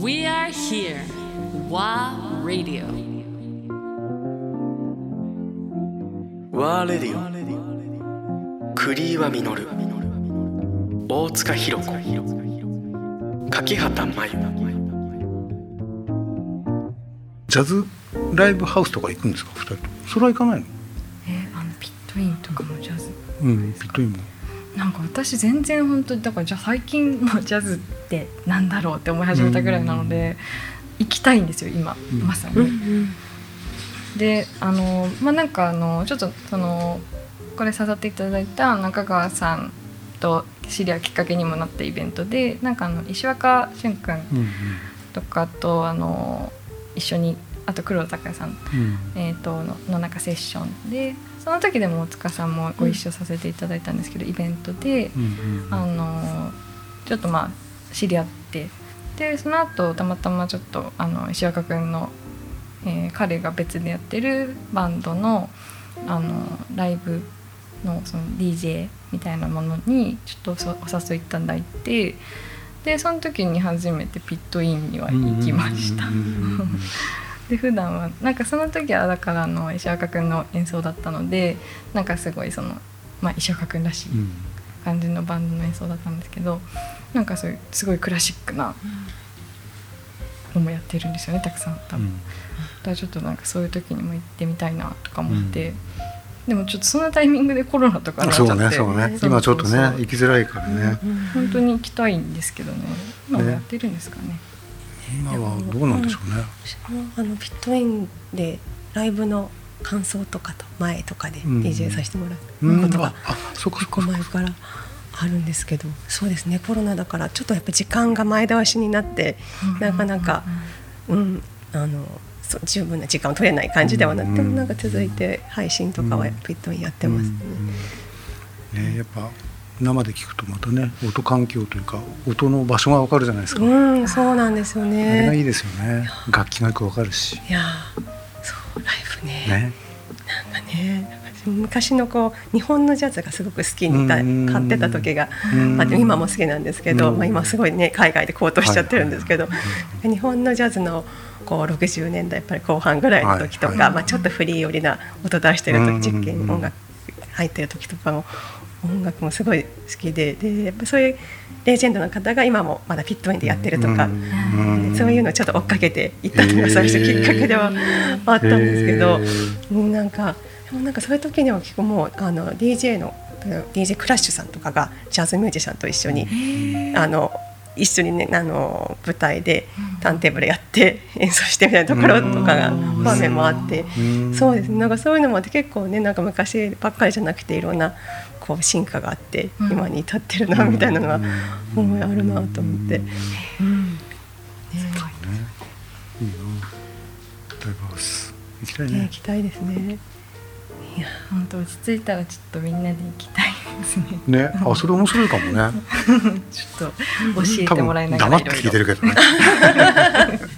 We are here. WA Radio. ワーレディオ栗岩実大塚弘子。柿畑真由。ジャズライブハウスとか行くんですか？二人とそれは行かないの？えーあのピットインとかもジャズ。うんピットインも私全然本当にだからじゃあ最近 のジャズってなんだろうって思い始めたぐらいなので、行きたいんですよ今、うん。まさに。であのまあなんかあのちょっとそのこれ誘っていただいた中川さんと知り合うきっかけにもなったイベントでなんかあの石若俊君うん。とかとあの一緒にあと黒田孝也さん、うんえー、とのの中セッションでその時でも大塚さんもご一緒させていただいたんですけど、イベントで。うんうんあのちょっとまあ知り合ってでその後たまたまちょっとあの石若君の、えー彼が別でやってるバンドのあのライブのその DJ みたいなものにちょっとそお誘いいただいてでその時に初めてピットインには行きました。うんうんうんうんで普段はなんかその時はだからあの石若君の演奏だったのでなんかすごいその、まあ、石若君らしいうん。感じのバンドの演奏だったんですけどなんかそういうすごいクラシックなのもやってるんですよねたくさん多分、うん。だからちょっとなんかそういう時にも行ってみたいなとか思って、でもちょっとそんなタイミングでコロナとかになっちゃそってうねそうね。今ちょっとね行きづらいからね。本当に行きたいんですけどね。今もやってるんですかね今はどうなんでしょうね。私もあのピットインでライブの感想とかと前とかでうん。DJ させてもらう。うん。ことが結構前からあるんですけどそうですね。コロナだからちょっとやっぱ時間が前倒しになってなかなかうん。あの十分な時間を取れない感じではなくてうん。もなんか続いて配信とかはピットインやってますね。うん。ねやっぱ生で聞くとまたね音環境というか音の場所がわかるじゃないですか、うん、そうなんですよあれがいいね。ですよね。楽器がよくわかるし。いやー、そうライブね。ね。なんかね、昔のこう日本のジャズがすごく好きに買ってた時が、うん。まあ、今も好きなんですけど、うん。まあ、今すごいね海外で高騰しちゃってるんですけど、はい日本のジャズのこう60年代やっぱり後半ぐらいの時とか、まあ、ちょっとフリー寄りな音出してるうん時実験音楽入ってる時とかも音楽もすごい好きででやっぱそういうレジェンドの方が今もまだピットインでやってるとか。うん。そういうのをちょっと追っかけていったのが最初きっかけではあったんですけど、へー。うんなんかでもなんかそういう時には結構もうあの DJ の DJ クラッシュさんとかがジャズミュージシャンと一緒にあの一緒にねあの舞台でターンテーブルやって演奏してみたいなところとかがうん。場面もあって。うん。そうです。ねなんかそういうのもあって結構ねなんか昔ばっかりじゃなくていろんなこう進化があってうん。今に至ってるなみたいなのが思いあるなと思って。行きたいね、ね行きたいですね。いや、本当落ち着いたらちょっとみんなで行きたいですね。ね。あそれ面白いかもね。ちょっと教えてもらいながら多分黙って聞いてるけどね。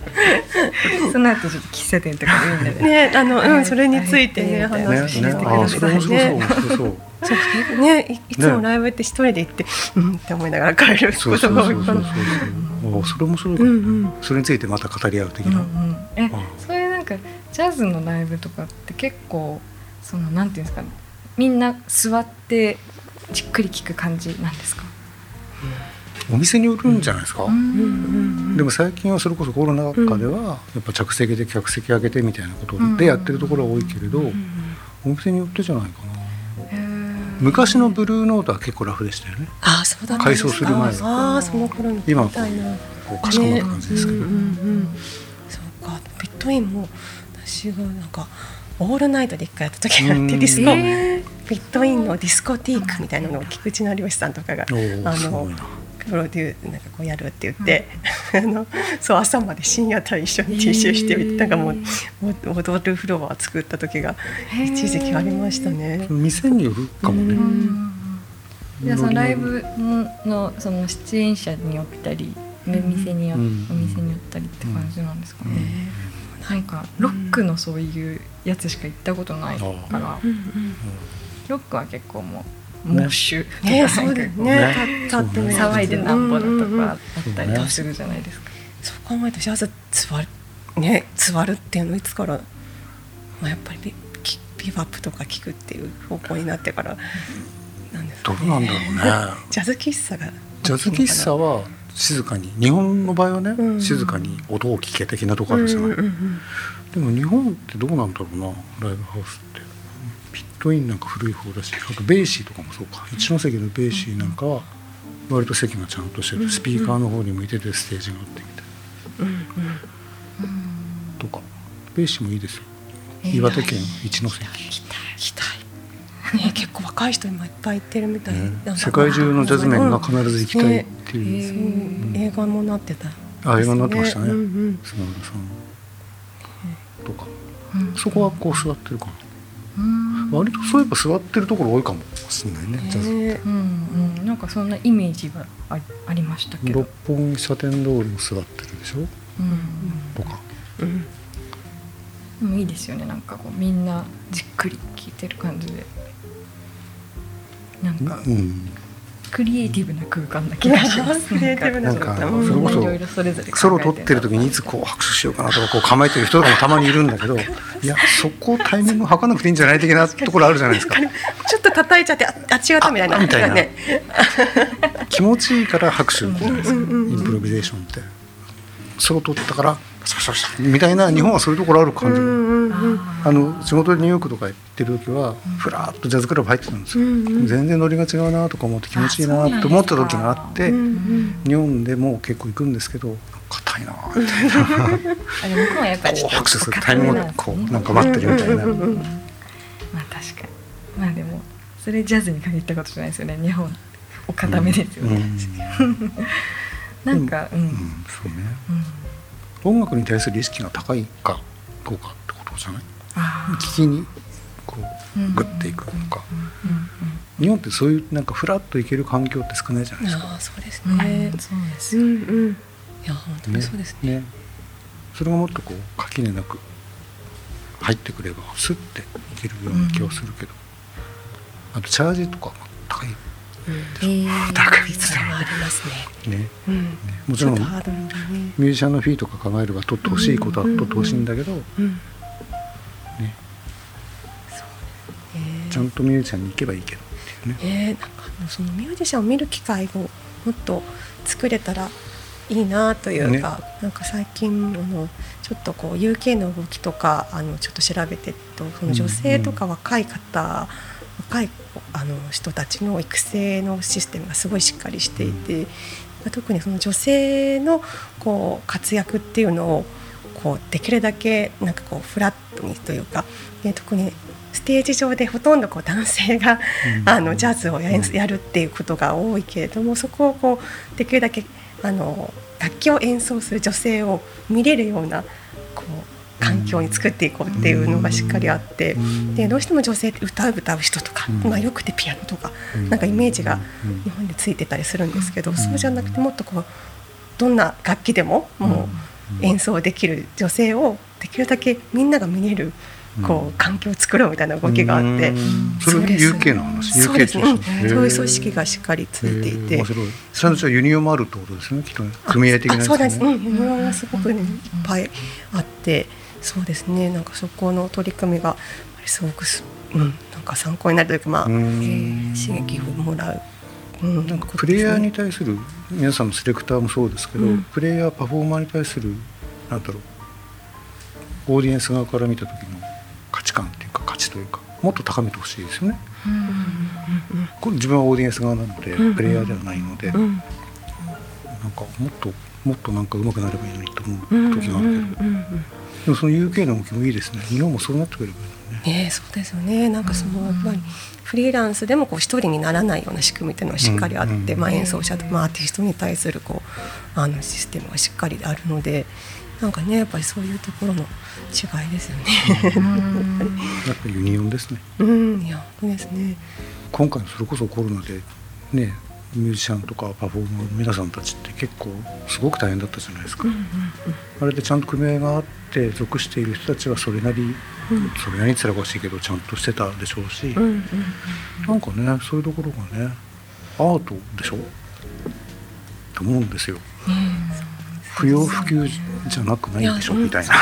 その後ちょっと喫茶店とかでみんなでね、あの、はい。うん、それについてね、話してねくださいね。面白そうね、いいつもライブって一人で行って、うんって思いながら帰る。そうことそうそうそう。が多いから。そうあそれ面白い。それについてまた語り合う的なえうん。そういうなんかジャズのライブとかって結構そのなんていうんですかみんな座ってじっくり聞く感じなんですか、お店によるんじゃないですか？うん。うんでも最近はそれこそコロナ禍ではやっぱ着席で客席上げてみたいなことでやってるところが多いけれどお店によってじゃないかな。昔のブルーノートは結構ラフでしたよね。ああ、そうだ。改装する前ああ、その頃みたい今な。こうかしこまった感じですけど。ねうんうんうん。そうか、ピットインも私がなんかオールナイトで一回やった時があっうん。てディスコ、えピットインのディスコティークみたいなのを菊地成孔さんとかがあのプロデューなんかこうやるって言って、あのそう朝まで深夜帯一緒に TC してみてなんかもうお踊るフロアを作った時が一時期ありましたね。店によるかもねうんじゃあそのライブのその出演者によったりお店によ,、うんお店によったりって感じなんですかね、なんかロックのそういうやつしか行ったことないから、うんうんロックは結構もうモッシュ。とかね。そうだよね。ね。立ってね。騒いでなんぼだとかあったりとかするじゃないですか。そう考えるとジャズ座るね座るっていうのいつから、まあ、やっぱりビキビバップとか聞くっていう方向になってからなんですかね。どうなんだろうね。ジャズ喫茶がジャズ喫茶は静かに日本の場合はね、うん。静かに音を聞け的なとこあるじゃない、うんうんうん。でも日本ってどうなんだろうなライブハウスってピットインなんか古い方だしあとベーシーとかもそうか。一ノ関のベーシーなんかは割と席がちゃんとしてる。スピーカーの方に向いててステージがあってみたいな。とか。ベーシーもいいですよ。岩手県一ノ関、行きたいね結構若い人今いっぱい行ってるみたい、ね。世界中のジャズメンが必ず行きたいってねいう、そう映画もなってた、あ映画になってましたね。うんうん。菅原さん。とか、そこはこう座ってるかな、割とそういえば座ってるところ多いかもしれないねジャズねうんうん、なんかそんなイメージがあありましたけど。六。本木サテン通りも座ってるでしょ？うん。とか。うん。でもいいですよね。なんかこうみんなじっくり聞いてる感じで。なんか。うんクリエイティブな空間な気がします。クリエイティブななんかうんそれこそいろいろそれぞれ考えてソロ取ってる時にいつこう拍手しようかなとかこう構えてる人とかもたまにいるんだけど いやそこタイミング測らなくていいんじゃない的なところあるじゃないですか。ちょっと叩いちゃってああ違ったみたいな。みたいな。ね気持ちいいから拍手じゃな。いですかインプロビゼーションって。ソロ取ったからシャシャシャみたいな日本はそういうところある感じあの仕事でニューヨークとか行ってる時はふらっとジャズクラブ入ってたんですよ、うんうん全然ノリが違うなとか思って気持ちいいなと思った時があってうんうん日本でも結構行くんですけど硬いなみたいな向こうはやっぱりこう拍手するタイミングでこうなんか待ってるみたいな、うんうんうんまあ確かに。まあでもそれジャズに限ったことじゃないですよね。日本お固めですよね、うん。なんかうん、うん。そうね音楽に対する意識が高いかどうかってことじゃない？聞きにこうグッていくのか。日本ってそういうなんかフラッと行ける環境って少ないじゃないですか。そうですうん。ねそうですうんうんいや本当にそうですね。ね。それがもっとこう垣根なく入ってくればスッていけるような気はするけど、あとチャージとかも高いえー高いそれはありますねね。うん。もちろんミュージシャンのフィーとか考えれば取ってほしいことは取ってほしいんだけど、うん。ね、えちゃんとミュージシャンに行けばいいけどね。えーなんかそのミュージシャンを見る機会をもっと作れたらいいなというか、なんか最近あのちょっとこう UK の動きとかあのちょっと調べてるとその女性とか若い方、若いあの人たちの育成のシステムがすごいしっかりしていて、特にその女性のこう活躍っていうのをこうできるだけなんかこうフラットにというか、ね、特にステージ上でほとんどこう男性が、あのジャズをやるやるっていうことが多いけれどもそこをこうできるだけあの楽器を演奏する女性を見れるようなこう環境に作っていこうっていうのがしっかりあってでどうしても女性って歌う歌う人とか、うん。まあ、よくてピアノとかうん。なんかイメージがうん。日本でついてたりするんですけどそうじゃなくてもっとこうどんな楽器でももう演奏できる女性をできるだけみんなが見れるこう環境を作ろうみたいな動きがあってうん。それ UK の話？そうですね。そういう組織がしっかりついていて。それはじゃあユニオンもあるってことですねきっとね。組合的なそうです、ねうん、ユニオンがすごく、ね、いっぱいあってそうですね。なんかそこの取り組みがすごくす、うん、なんか参考になるというか、まあうん。刺激をもらう、うん、なんかプレイヤーに対する皆さんのセレクターもそうですけど、うん。プレイヤーパフォーマーに対するなんだろうオーディエンス側から見た時の価値観っていうか価値というかもっと高めてほしいですよね。これ自分はオーディエンス側なので、うん。プレイヤーではないので、うん。なんかもっともっとなんか上手くなればいいのにと思うんう時があるけど、うんうんでもその UK の動きもいいですね日本もそうなってくればね。ね、そうですよねなんかそのやっぱりフリーランスでもこう一人にならないような仕組みっていうのがしっかりあって、うんまあ、演奏者とか、まあ、アーティストに対するこうあのシステムがしっかりあるのでなんかねやっぱりそういうところの違いですよね。やっぱりユニオンですね。うん、いや本当ですね。今回のそれこそコロナでねミュージシャンとかパフォーマーの皆さんたちって結構すごく大変だったじゃないですか、あれでちゃんと組合があって属している人たちはそれなり、それなりにつらかしいけどちゃんとしてたでしょうし、うんうんなんかねそういうところがねアートでしょ？と思うんですよ、不要不急じゃなくないでしょ？みたいな。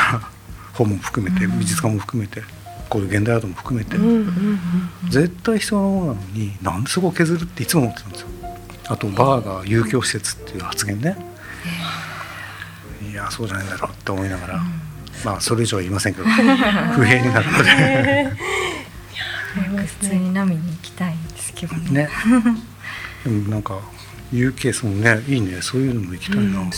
本も含めて美術館も含めてこういう現代アートも含めて、うんうん。絶対必要なものなのになんでそこを削るっていつも思ってたんですよあとバーが遊興施設っていう発言ね。いやそうじゃないんだろうって思いながら、まあそれ以上は言いませんけど 不平になるので。普通に飲みに行きたいんですけどね。ね。でもなんか遊ケースもねいいね。そういうのも行きたいな、We are